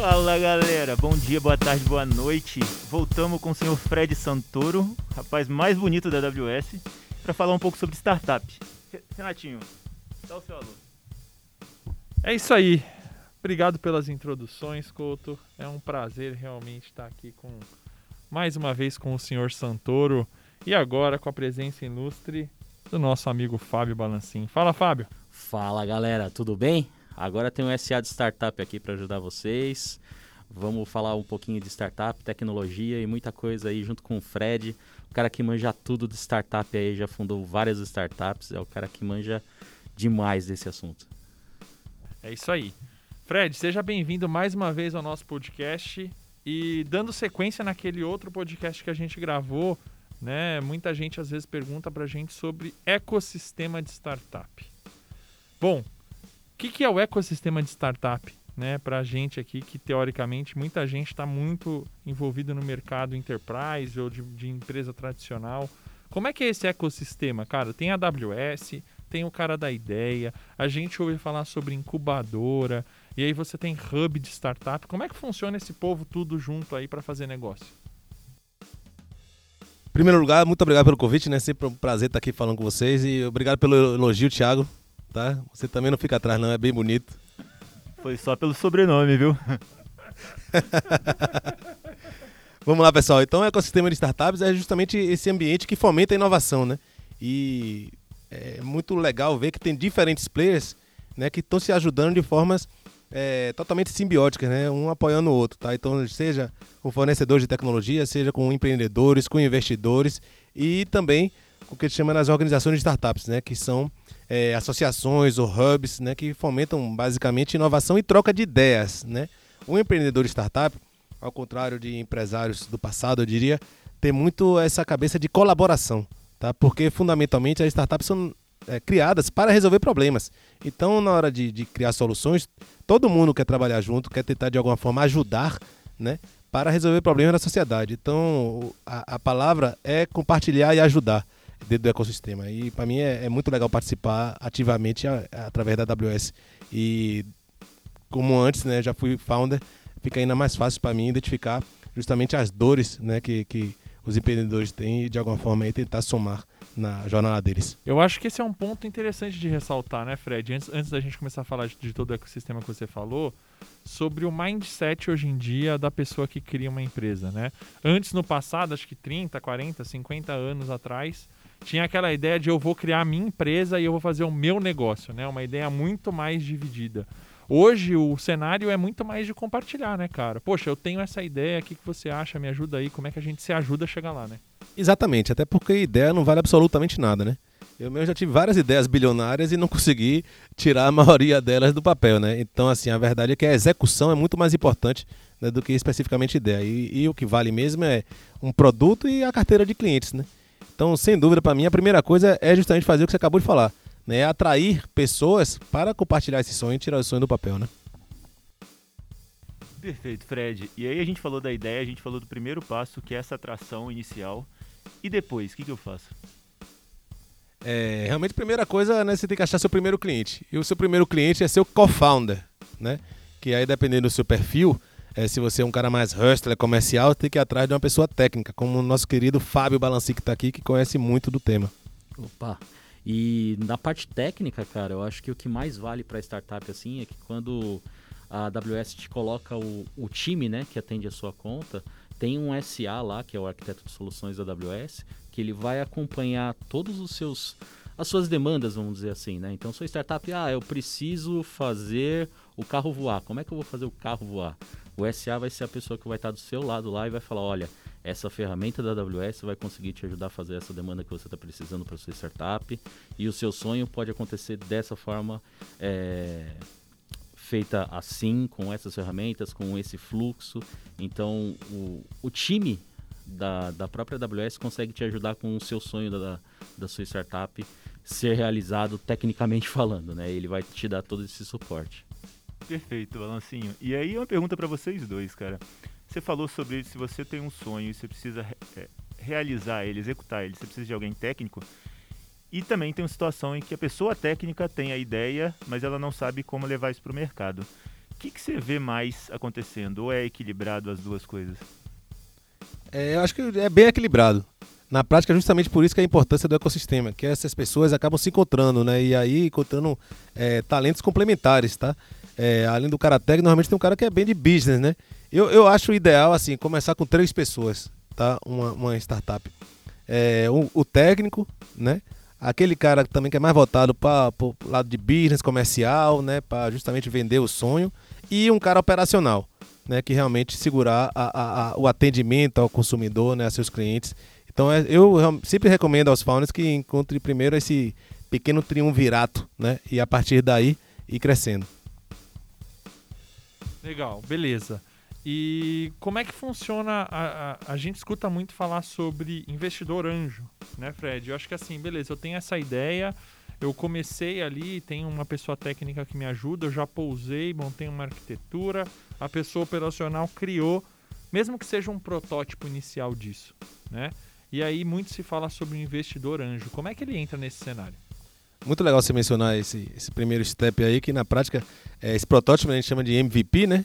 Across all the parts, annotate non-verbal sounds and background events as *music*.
Fala galera, bom dia, boa tarde, boa noite. Voltamos com o senhor Fred Santoro, rapaz mais bonito da AWS, para falar um pouco sobre startup. Renatinho, dá o seu alô. É isso aí. Obrigado pelas introduções, Couto. É um prazer realmente estar aqui com mais uma vez com o senhor Santoro e agora com a presença ilustre do nosso amigo Fábio Balancin. Fala, Fábio. Fala, galera, tudo bem? Agora tem um SA de startup aqui para ajudar vocês. Vamos falar um pouquinho de startup, tecnologia e muita coisa aí junto com o Fred, o cara que manja tudo de startup aí, já fundou várias startups, é o cara que manja demais desse assunto. É isso aí. Fred, seja bem-vindo mais uma vez ao nosso podcast e dando sequência naquele outro podcast que a gente gravou, né? Muita gente às vezes pergunta pra gente sobre ecossistema de startup. Bom, que, que é o ecossistema de startup? Né, para a gente aqui, que teoricamente muita gente está muito envolvida no mercado enterprise ou de, de, empresa tradicional. Como é que é esse ecossistema? Cara, tem a AWS, tem o cara da ideia, a gente ouve falar sobre incubadora, e aí você tem hub de startup. Como é que funciona esse povo tudo junto aí para fazer negócio? Em primeiro lugar, muito obrigado pelo convite, né? Sempre um prazer estar aqui falando com vocês e obrigado pelo elogio, Thiago, tá? Você também não fica atrás não, é bem bonito. Foi só pelo sobrenome, viu? *laughs* Vamos lá, pessoal. Então, o ecossistema de startups é justamente esse ambiente que fomenta a inovação, né? E é muito legal ver que tem diferentes players né, que estão se ajudando de formas é, totalmente simbióticas, né? um apoiando o outro. Tá? Então, seja com fornecedores de tecnologia, seja com empreendedores, com investidores e também com o que a gente chama nas organizações de startups, né? que são é, associações ou hubs né? que fomentam basicamente inovação e troca de ideias. Né? O empreendedor de startup, ao contrário de empresários do passado, eu diria, tem muito essa cabeça de colaboração, tá? porque fundamentalmente as startups são é, criadas para resolver problemas. Então, na hora de, de, criar soluções, todo mundo quer trabalhar junto, quer tentar de alguma forma ajudar, né, para resolver problemas da sociedade. Então, a, a palavra é compartilhar e ajudar dentro do ecossistema. E para mim é, é, muito legal participar ativamente a, a, através da AWS. E como antes, né, já fui founder, fica ainda mais fácil para mim identificar justamente as dores, né, que, que os empreendedores têm e de alguma forma aí tentar somar na jornada deles. Eu acho que esse é um ponto interessante de ressaltar, né, Fred? Antes, antes da gente começar a falar de, de todo o ecossistema que você falou, sobre o mindset hoje em dia da pessoa que cria uma empresa, né? Antes, no passado, acho que 30, 40, 50 anos atrás, tinha aquela ideia de eu vou criar a minha empresa e eu vou fazer o meu negócio, né? Uma ideia muito mais dividida. Hoje o cenário é muito mais de compartilhar, né, cara? Poxa, eu tenho essa ideia, o que, você acha? Me ajuda aí, como é que a gente se ajuda a chegar lá, né? Exatamente, até porque ideia não vale absolutamente nada, né? Eu mesmo já tive várias ideias bilionárias e não consegui tirar a *laughs* maioria delas do papel, né? Então, assim, a verdade é que a execução é muito mais importante né, do que especificamente ideia. E, e, o que vale mesmo é um produto e a carteira de clientes, né? Então, sem dúvida, para mim, a primeira coisa é justamente fazer o que você acabou de falar né, atrair pessoas para compartilhar esse sonho e tirar o sonho do papel, né? Perfeito, Fred. E aí a gente falou da ideia, a gente falou do primeiro passo, que é essa atração inicial. E depois, o que, que eu faço? É, realmente, a primeira coisa, né, você tem que achar seu primeiro cliente. E o seu primeiro cliente é seu co-founder, né? Que aí, dependendo do seu perfil, é, se você é um cara mais hustler, comercial, tem que ir atrás de uma pessoa técnica, como o nosso querido Fábio Balanci, que está aqui, que conhece muito do tema. Opa, e na parte técnica, cara, eu acho que o que mais vale para startup assim é que quando a AWS te coloca o, o time, né, que atende a sua conta, tem um SA lá, que é o arquiteto de soluções da AWS, que ele vai acompanhar todos os seus as suas demandas, vamos dizer assim, né? Então, sua startup, ah, eu preciso fazer o carro voar. Como é que eu vou fazer o carro voar? O SA vai ser a pessoa que vai estar do seu lado lá e vai falar, olha, essa ferramenta da AWS vai conseguir te ajudar a fazer essa demanda que você está precisando para sua startup e o seu sonho pode acontecer dessa forma é, feita assim com essas ferramentas com esse fluxo então o, o time da, da própria AWS consegue te ajudar com o seu sonho da, da sua startup ser realizado tecnicamente *laughs* falando né ele vai te dar todo esse suporte perfeito balancinho e aí uma pergunta para vocês dois cara você falou sobre se você tem um sonho e você precisa é, realizar ele, executar ele, você precisa de alguém técnico. E também tem uma situação em que a pessoa técnica tem a ideia, mas ela não sabe como levar isso para o mercado. que, que você vê mais acontecendo? Ou é equilibrado as duas coisas? É, eu acho que é bem equilibrado. Na prática, justamente por isso que é a importância do ecossistema, que essas pessoas acabam se encontrando, né? E aí encontrando é, talentos complementares, tá? É, além do cara técnico, normalmente tem um cara que é bem de business, né? Eu, eu acho ideal, assim, começar com três pessoas, tá? Uma, uma startup. É, o, o técnico, né? Aquele cara também que é mais voltado para o lado de business, comercial, né? Para justamente vender o sonho. E um cara operacional, né? Que realmente segurar a, a, a, o atendimento ao consumidor, né? A seus clientes então é, eu sempre recomendo aos founders que encontre primeiro esse pequeno triunvirato, né? E a partir daí ir crescendo. Legal, beleza. E como é que funciona? A, a, a, gente escuta muito falar sobre investidor anjo, né, Fred? Eu acho que assim, beleza, eu tenho essa ideia, eu comecei ali, tem uma pessoa técnica que me ajuda, eu já pousei, montei uma arquitetura, a pessoa operacional criou, mesmo que seja um protótipo inicial disso, né? E aí muito se fala sobre o investidor anjo. Como é que ele entra nesse cenário? Muito legal você mencionar esse, esse primeiro step aí, que na prática, é, esse protótipo a gente chama de MVP, né?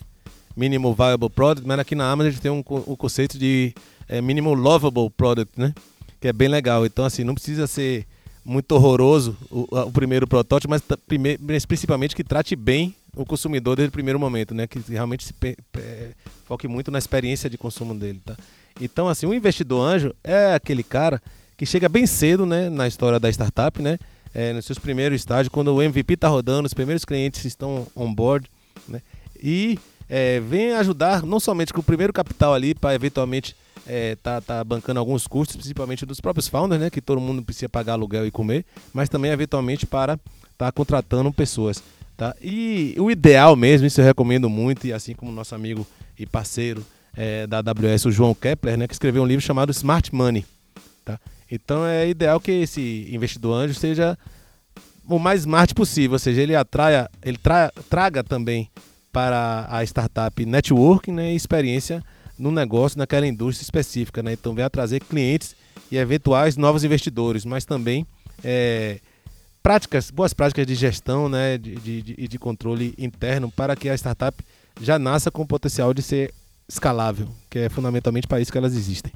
Minimum Viable Product, mas aqui na Amazon a gente tem um, um conceito de é, Minimum Lovable Product, né? Que é bem legal. Então, assim, não precisa ser muito horroroso o, o primeiro protótipo, mas principalmente que trate bem o consumidor desde o primeiro momento, né? Que realmente se foque muito na experiência de consumo dele, tá? Então, assim, o investidor anjo é aquele cara que chega bem cedo, né, na história da startup, né? É, nos seus primeiros estágios, quando o MVP está rodando, os primeiros clientes estão on board, né? E é, vem ajudar não somente com o primeiro capital ali para eventualmente é, tá, tá bancando alguns custos, principalmente dos próprios founders, né? Que todo mundo precisa pagar aluguel e comer, mas também eventualmente para tá contratando pessoas. Tá? E o ideal mesmo, isso eu recomendo muito, e assim como nosso amigo e parceiro é, da AWS, o João Kepler, né, que escreveu um livro chamado Smart Money. Tá? Então é ideal que esse investidor anjo seja o mais smart possível, ou seja, ele atraia, ele tra traga também para a startup networking né, e experiência no negócio, naquela indústria específica. Né? Então venha trazer clientes e eventuais novos investidores, mas também é, práticas, boas práticas de gestão né, de, de, de, de controle interno para que a startup já nasça com o potencial de ser escalável, que é fundamentalmente para isso que elas existem.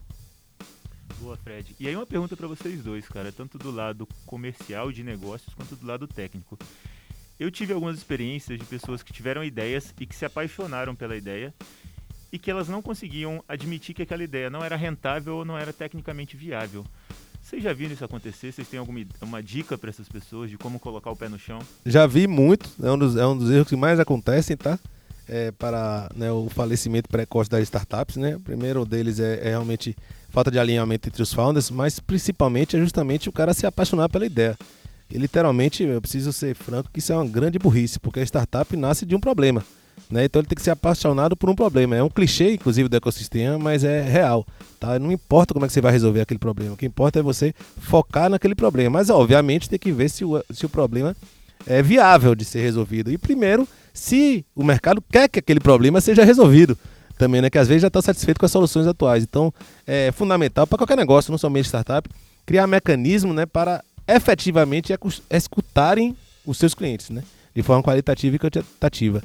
Boa, Fred. E aí uma pergunta para vocês dois, cara, tanto do lado comercial de negócios quanto do lado técnico. Eu tive algumas experiências de pessoas que tiveram ideias e que se apaixonaram pela ideia e que elas não conseguiam admitir que aquela ideia não era rentável ou não era tecnicamente viável. Vocês já viram isso acontecer? Vocês têm alguma uma dica para essas pessoas de como colocar o pé no chão? Já vi muito, é um dos, é um dos erros que mais acontecem, tá? é, para né, o falecimento precoce das startups. Né? O primeiro deles é, é, realmente falta de alinhamento entre os founders, mas principalmente é justamente o cara se apaixonar pela ideia. E literalmente, eu preciso ser franco, que isso é uma grande burrice, porque a startup nasce de um problema. Né? Então ele tem que ser apaixonado por um problema. É um clichê, inclusive, do ecossistema, mas é real. Tá? Não importa como é que você vai resolver aquele problema. O que importa é você focar naquele problema. Mas, obviamente, tem que ver se o, se o problema é viável de ser resolvido. E primeiro, se o mercado quer que aquele problema seja resolvido também, né? Que às vezes já está satisfeito com as soluções atuais. Então, é fundamental para qualquer negócio, não somente startup, criar mecanismo, né, para efetivamente escutarem os seus clientes, né? De forma qualitativa e quantitativa.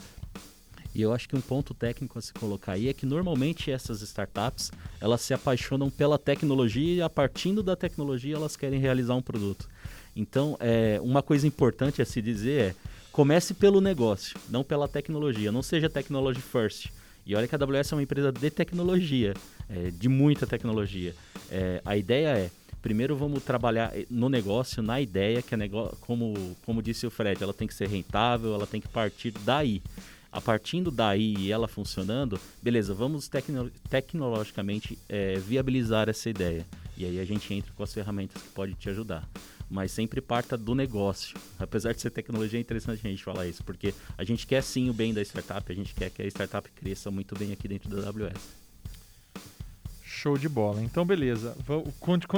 E eu acho que um ponto técnico a se colocar aí é que normalmente essas startups, elas se apaixonam pela tecnologia e a partir da tecnologia elas querem realizar um produto. Então, é, uma coisa importante a se dizer é, comece pelo negócio, não pela tecnologia. Não seja technology first. E olha que a AWS é uma empresa de tecnologia, é, de muita tecnologia. É, a ideia é, primeiro vamos trabalhar no negócio, na ideia, que é negócio, como, como disse o Fred, ela tem que ser rentável, ela tem que partir daí. A partindo daí e ela funcionando, beleza, vamos tecno tecnologicamente é, viabilizar essa ideia. E aí a gente entra com as ferramentas que podem te ajudar mas sempre parta do negócio. Apesar de ser tecnologia, é interessante a gente falar isso, porque a gente quer sim o bem da startup, a gente quer que a startup cresça muito bem aqui dentro da AWS. Show de bola. Então, beleza.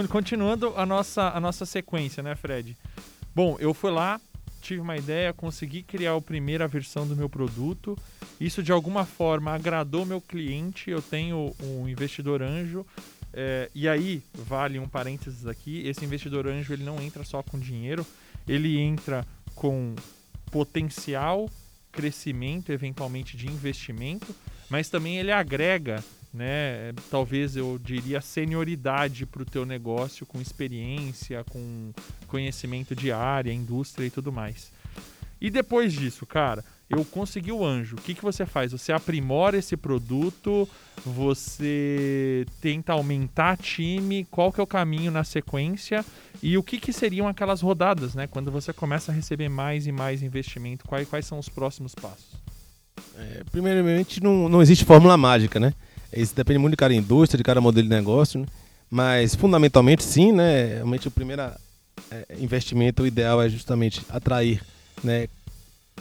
Continuando a nossa, a nossa sequência, né, Fred? Bom, eu fui lá, tive uma ideia, consegui criar a primeira versão do meu produto. Isso de alguma forma agradou meu cliente. Eu tenho um investidor anjo é, e aí, vale um parênteses aqui, esse investidor anjo ele não entra só com dinheiro, ele entra com potencial, crescimento, eventualmente de investimento, mas também ele agrega, né, talvez eu diria senioridade para o teu negócio com experiência, com conhecimento de área, indústria e tudo mais. E depois disso, cara, eu consegui o anjo. O que, que você faz? Você aprimora esse produto, você tenta aumentar time, qual que é o caminho na sequência e o que, que seriam aquelas rodadas, né? Quando você começa a receber mais e mais investimento, quais, quais são os próximos passos? É, primeiramente, não, não existe fórmula mágica, né? Isso depende muito de cada indústria, de cada modelo de negócio, né? Mas fundamentalmente sim, né? Realmente o primeiro é, investimento ideal é justamente atrair né,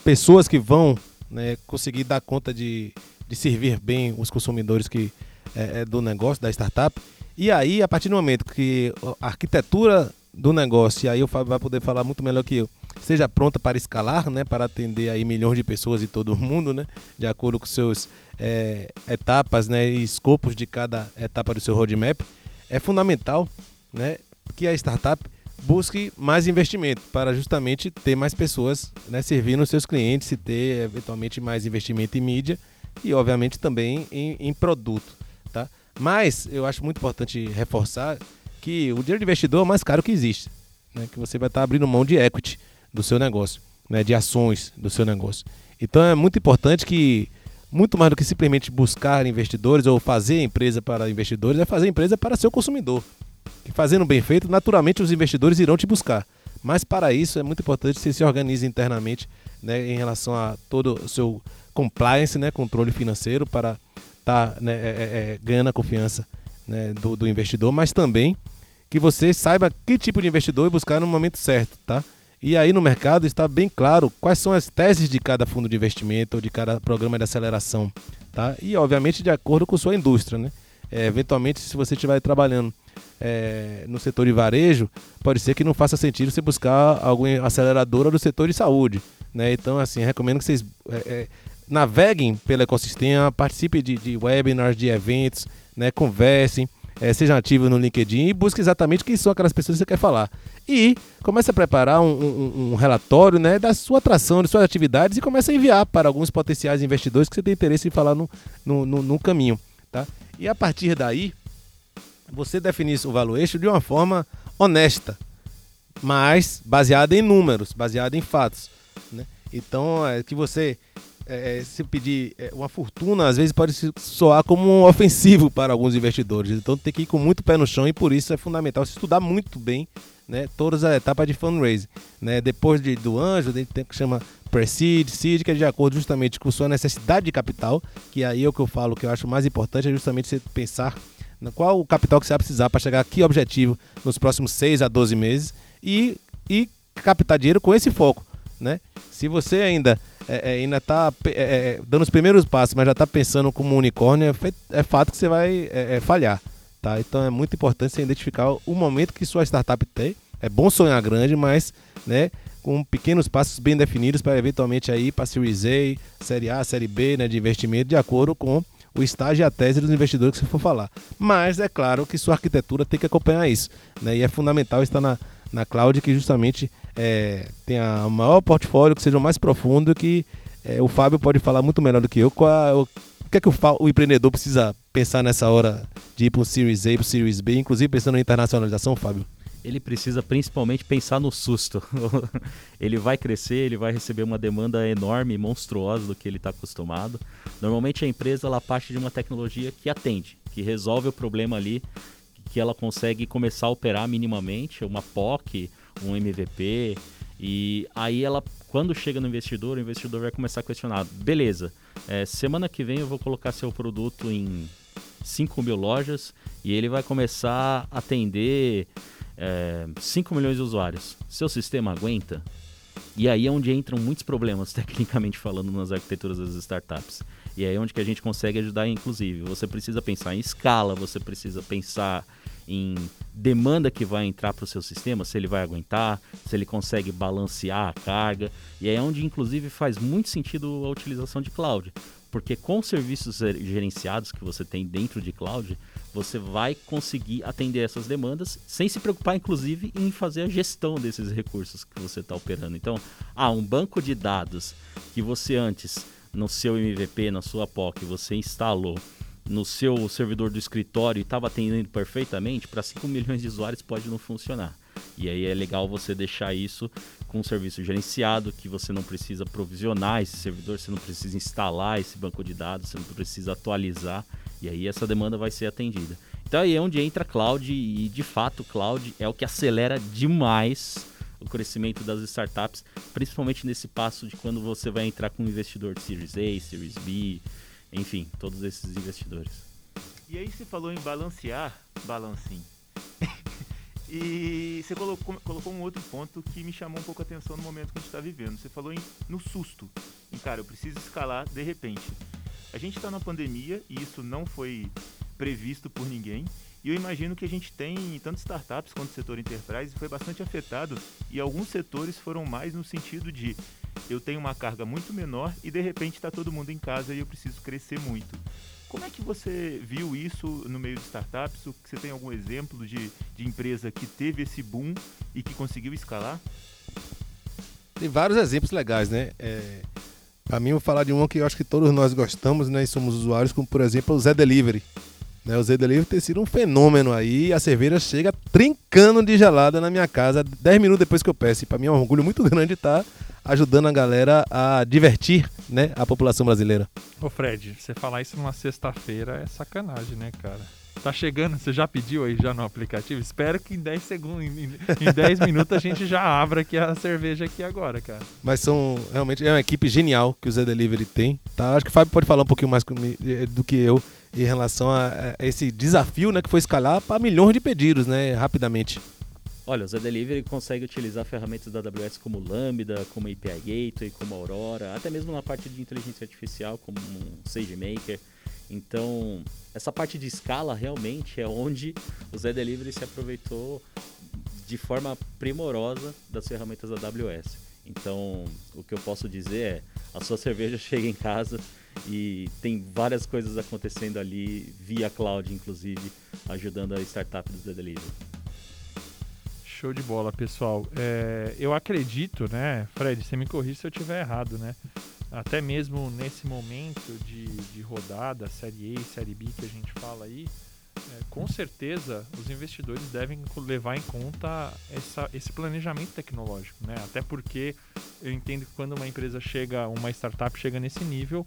pessoas que vão né, conseguir dar conta de, de servir bem os consumidores que é, é do negócio, da startup. E aí, a partir do momento que a arquitetura do negócio, e aí o Fábio vai poder falar muito melhor que eu, seja pronta para escalar, né, para atender aí milhões de pessoas e todo mundo, né, de acordo com seus é, etapas, né, e escopos de cada etapa do seu roadmap, é fundamental, né, que a startup busque mais investimento para justamente ter mais pessoas né, servindo os seus clientes e ter eventualmente mais investimento em mídia e obviamente também em, em produto, tá? Mas eu acho muito importante reforçar que o dinheiro de investidor é o mais caro que existe, né? Que você vai estar abrindo mão de equity do seu negócio, né? De ações do seu negócio. Então é muito importante que muito mais do que simplesmente buscar investidores ou fazer empresa para investidores, é fazer empresa para seu consumidor fazendo bem feito, naturalmente os investidores irão te buscar. Mas para isso é muito importante que você se organize internamente né, em relação a todo o seu compliance, né, controle financeiro, para estar tá, né, é, é, é, ganhando a confiança né, do, do, investidor, mas também que você saiba que tipo de investidor buscar no momento certo, tá? E aí no mercado está bem claro quais são as teses de cada fundo de investimento ou de cada programa de aceleração, tá? E obviamente de acordo com sua indústria, né? É, eventualmente, se você estiver trabalhando é, no setor de varejo, pode ser que não faça sentido você buscar alguma aceleradora do setor de saúde. Né? Então, assim, recomendo que vocês é, é, naveguem pelo ecossistema, participem de, de webinars, de eventos, né? conversem, é, sejam ativos no LinkedIn e busquem exatamente quem são aquelas pessoas que você quer falar. E comece a preparar um, um, um relatório né, da sua atração, de suas atividades e comece a enviar para alguns potenciais investidores que você tem interesse em falar no, no, no, no caminho. Tá? E a partir daí, você definir o valuation de uma forma honesta, mas baseada em números, baseada em fatos. Né? Então, é, que você é, é se pedir é, uma fortuna, às vezes pode soar como um ofensivo para alguns investidores. Então, tem que ir com muito pé no chão e por isso é fundamental se estudar muito bem né, todas as etapas de fundraising. Né? Depois de, do anjo, tem que chama pre-seed, seed, que é de acordo justamente com sua necessidade de capital, que aí é o que eu falo que eu acho mais importante, é justamente você pensar qual o capital que você vai precisar para chegar a que objetivo nos próximos 6 a 12 meses e, e captar dinheiro com esse foco. Né? Se você ainda é, é ainda está é, é, dando os primeiros passos, mas já está pensando como um unicórnio, é, é, fato que você vai é, falhar. Tá? Então é muito importante você identificar o momento que sua startup tem. É bom sonhar grande, mas né, com pequenos passos bem definidos para eventualmente aí para Series A, Série A, Série B né, de investimento, de acordo com o estágio e a tese dos investidores que você for falar. Mas é claro que sua arquitetura tem que acompanhar isso. Né? E é fundamental estar na, na cloud que justamente é, tenha o maior portfólio, que seja o mais profundo, que é, o Fábio pode falar muito melhor do que eu. Qual, o, que é que o, o empreendedor precisa pensar nessa hora de ir para o Series A, para o Series B, inclusive pensando em internacionalização, Fábio? Ele precisa principalmente pensar no susto. *laughs* ele vai crescer, ele vai receber uma demanda enorme, monstruosa do que ele está acostumado. Normalmente a empresa ela parte de uma tecnologia que atende, que resolve o problema ali, que ela consegue começar a operar minimamente, uma POC, um MVP, e aí ela, quando chega no investidor, o investidor vai começar a questionar, beleza, é, semana que vem eu vou colocar seu produto em 5 mil lojas e ele vai começar a atender é, 5 milhões de usuários. Seu sistema aguenta? E aí é onde entram muitos problemas, *laughs* tecnicamente falando, nas arquiteturas das startups. E aí é onde que a gente consegue ajudar, inclusive. Você precisa pensar em escala, você precisa pensar em demanda que vai entrar para o seu sistema, se ele vai aguentar, se ele consegue balancear a carga. E aí é onde, inclusive, faz muito sentido a utilização de cloud. Porque com serviços gerenciados que você tem dentro de cloud, você vai conseguir atender essas demandas sem se preocupar, inclusive, em fazer a gestão desses recursos que você está operando. Então, ah, um banco de dados que você antes, no seu MVP, na sua POC, você instalou no seu servidor do escritório e estava atendendo perfeitamente, para 5 milhões de usuários pode não funcionar. E aí é legal você deixar isso com um serviço gerenciado, que você não precisa provisionar esse servidor, você não precisa instalar esse banco de dados, você não precisa atualizar, e aí essa demanda vai ser atendida. Então aí é onde entra cloud e de fato cloud é o que acelera demais o crescimento das startups, principalmente nesse passo de quando você vai entrar com um investidor de Series A, Series B, enfim, todos esses investidores. E aí você falou em balancear, balancing. E você colocou, colocou, um outro ponto que me chamou um pouco a atenção no momento que a gente está vivendo. Você falou em, no susto. Em, cara, eu preciso escalar de repente. A gente está na pandemia e isso não foi previsto por ninguém. E eu imagino que a gente tem, tanto startups quanto setor enterprise, foi bastante afetado. E alguns setores foram mais no sentido de eu tenho uma carga muito menor e de repente está todo mundo em casa e eu preciso crescer muito. Como é que você viu isso no meio de startups? Você tem algum exemplo de, de empresa que teve esse boom e que conseguiu escalar? Tem vários exemplos legais, né? É, para mim, eu vou falar de um que eu acho que todos nós gostamos, né? E somos usuários, como por exemplo o Zé Delivery. Né, o Zé Delivery tem sido um fenômeno aí. A cerveja chega trincando de gelada na minha casa 10 minutos depois que eu peço. E para mim é um orgulho muito *laughs* grande estar tá ajudando a galera a divertir né, a população brasileira. Ô Fred, você falar isso numa sexta-feira é sacanagem, né, cara? Tá chegando, você já pediu aí já no aplicativo? Espero que em 10 segundos, em, em 10 minutos a gente já abra aqui a cerveja aqui agora, cara. Mas são realmente é uma equipe genial que o Zé Delivery tem, tá? Acho que o Fábio pode falar um pouquinho mais do que eu em relação a, esse desafio, né, que foi escalar para milhões de pedidos, né, rapidamente. Olha, o Delivery consegue utilizar ferramentas da AWS como Lambda, como API Gateway, como Aurora, até mesmo na parte de inteligência artificial, como um SageMaker. Então, essa parte de escala realmente é onde o Delivery se aproveitou de forma primorosa das ferramentas da AWS. Então, o que eu posso dizer é, a sua cerveja *laughs* chega em casa e tem várias coisas acontecendo ali via cloud, inclusive, ajudando a startup do Delivery. Show de bola, pessoal. É, eu acredito, né, Fred, você me corrija se eu estiver errado, né? Até mesmo nesse momento de, de rodada, série A, série B que a gente fala aí, é, com certeza os investidores devem levar em conta essa, esse planejamento tecnológico, né? Até porque eu entendo que quando uma empresa chega, uma startup chega nesse nível,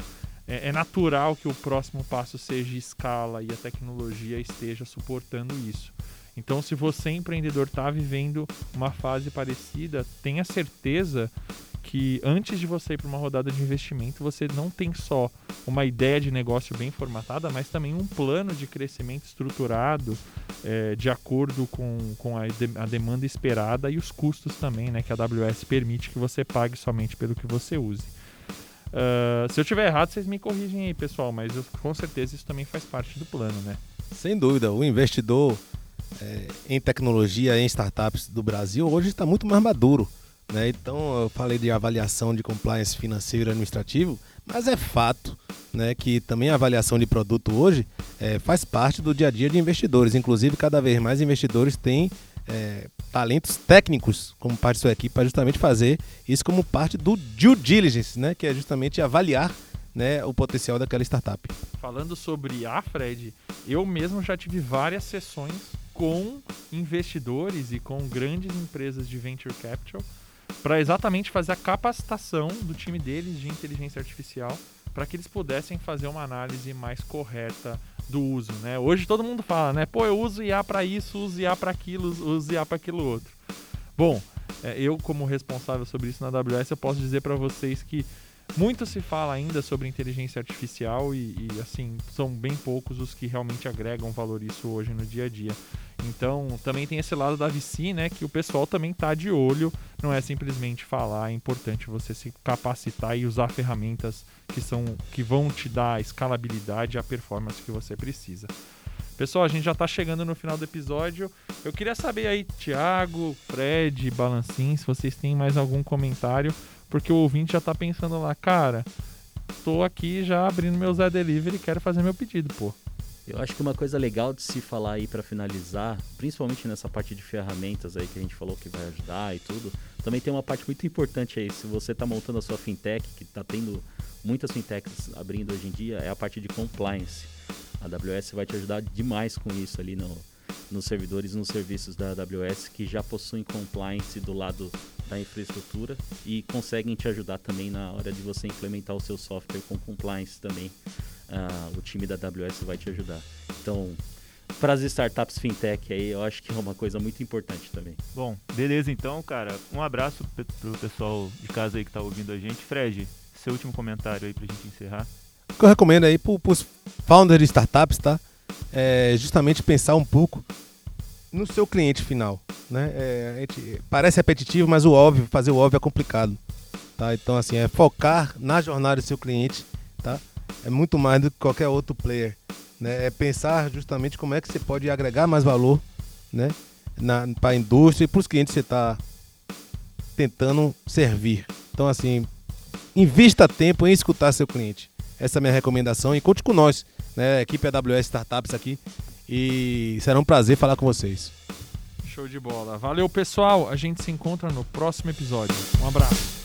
é, é natural que o próximo passo seja escala e a tecnologia esteja suportando isso. Então, se você empreendedor está vivendo uma fase parecida, tenha certeza que antes de você ir para uma rodada de investimento, você não tem só uma ideia de negócio bem formatada, mas também um plano de crescimento estruturado é, de acordo com, com a, de, a, demanda esperada e os custos também, né, que a AWS permite que você pague somente pelo que você use. Uh, se eu tiver errado, vocês me corrigem aí, pessoal, mas eu, com certeza isso também faz parte do plano, né? Sem dúvida, o investidor é, em tecnologia, em startups do Brasil, hoje está muito mais maduro. Né? Então, eu falei de avaliação de compliance financeiro e administrativo, mas é fato né, que também a avaliação de produto hoje é, faz parte do dia a dia de investidores. Inclusive, cada vez mais investidores têm é, talentos técnicos como parte da sua equipe para justamente fazer isso como parte do due diligence, né, que é justamente avaliar né, o potencial daquela startup. Falando sobre a Fred, eu mesmo já tive várias sessões com investidores e com grandes empresas de venture capital para exatamente fazer a capacitação do time deles de inteligência artificial para que eles pudessem fazer uma análise mais correta do uso, né? Hoje todo mundo fala, né? Pô, eu uso IA para isso, uso IA para aquilo, uso IA para aquilo outro. Bom, é, eu como responsável sobre isso na AWS, eu posso dizer para vocês que muito se fala ainda sobre inteligência artificial e, e, assim são bem poucos os que realmente agregam valor isso hoje no dia a dia. Então também tem esse lado da VC, né, que o pessoal também tá de olho. Não é simplesmente falar, é importante você se capacitar e usar ferramentas que são que vão te dar a escalabilidade e a performance que você precisa. Pessoal, a gente já está chegando no final do episódio. Eu queria saber aí, Thiago, Fred, Balancin, se vocês têm mais algum comentário porque o ouvinte já está pensando lá, cara, tô aqui já abrindo meu Zé Delivery quero fazer meu pedido, pô. Eu acho que uma coisa legal de se falar aí para finalizar, principalmente nessa parte de ferramentas aí que a gente falou que vai ajudar e tudo, também tem uma parte muito importante aí. Se você está montando a sua fintech, que está tendo muitas fintechs abrindo hoje em dia, é a parte de compliance. A AWS vai te ajudar demais com isso ali no, nos servidores, nos serviços da AWS que já possuem compliance do lado da infraestrutura e conseguem te ajudar também na hora de você implementar o seu software com compliance também. Uh, o time da AWS vai te ajudar. Então, para as startups fintech aí, eu acho que é uma coisa muito importante também. Bom, beleza então, cara. Um abraço pro pessoal de casa aí que tá ouvindo a gente. Fred, seu último comentário aí pra gente encerrar. O que eu recomendo aí pros founders de startups, tá? É justamente pensar um pouco no seu cliente final, né? É, gente, parece repetitivo, mas o óbvio, fazer o óbvio é complicado, tá? Então assim, é focar na jornada do seu cliente, tá? É muito mais do que qualquer outro player, né? É pensar justamente como é que você pode agregar mais valor, né? Para a indústria e para os clientes que você está tentando servir. Então assim, invista tempo em escutar seu cliente. Essa é a minha recomendação e conte com nós, né? Equipe AWS Startups aqui e será um prazer falar com vocês. Show de bola. Valeu, pessoal. A gente se encontra no próximo episódio. Um abraço.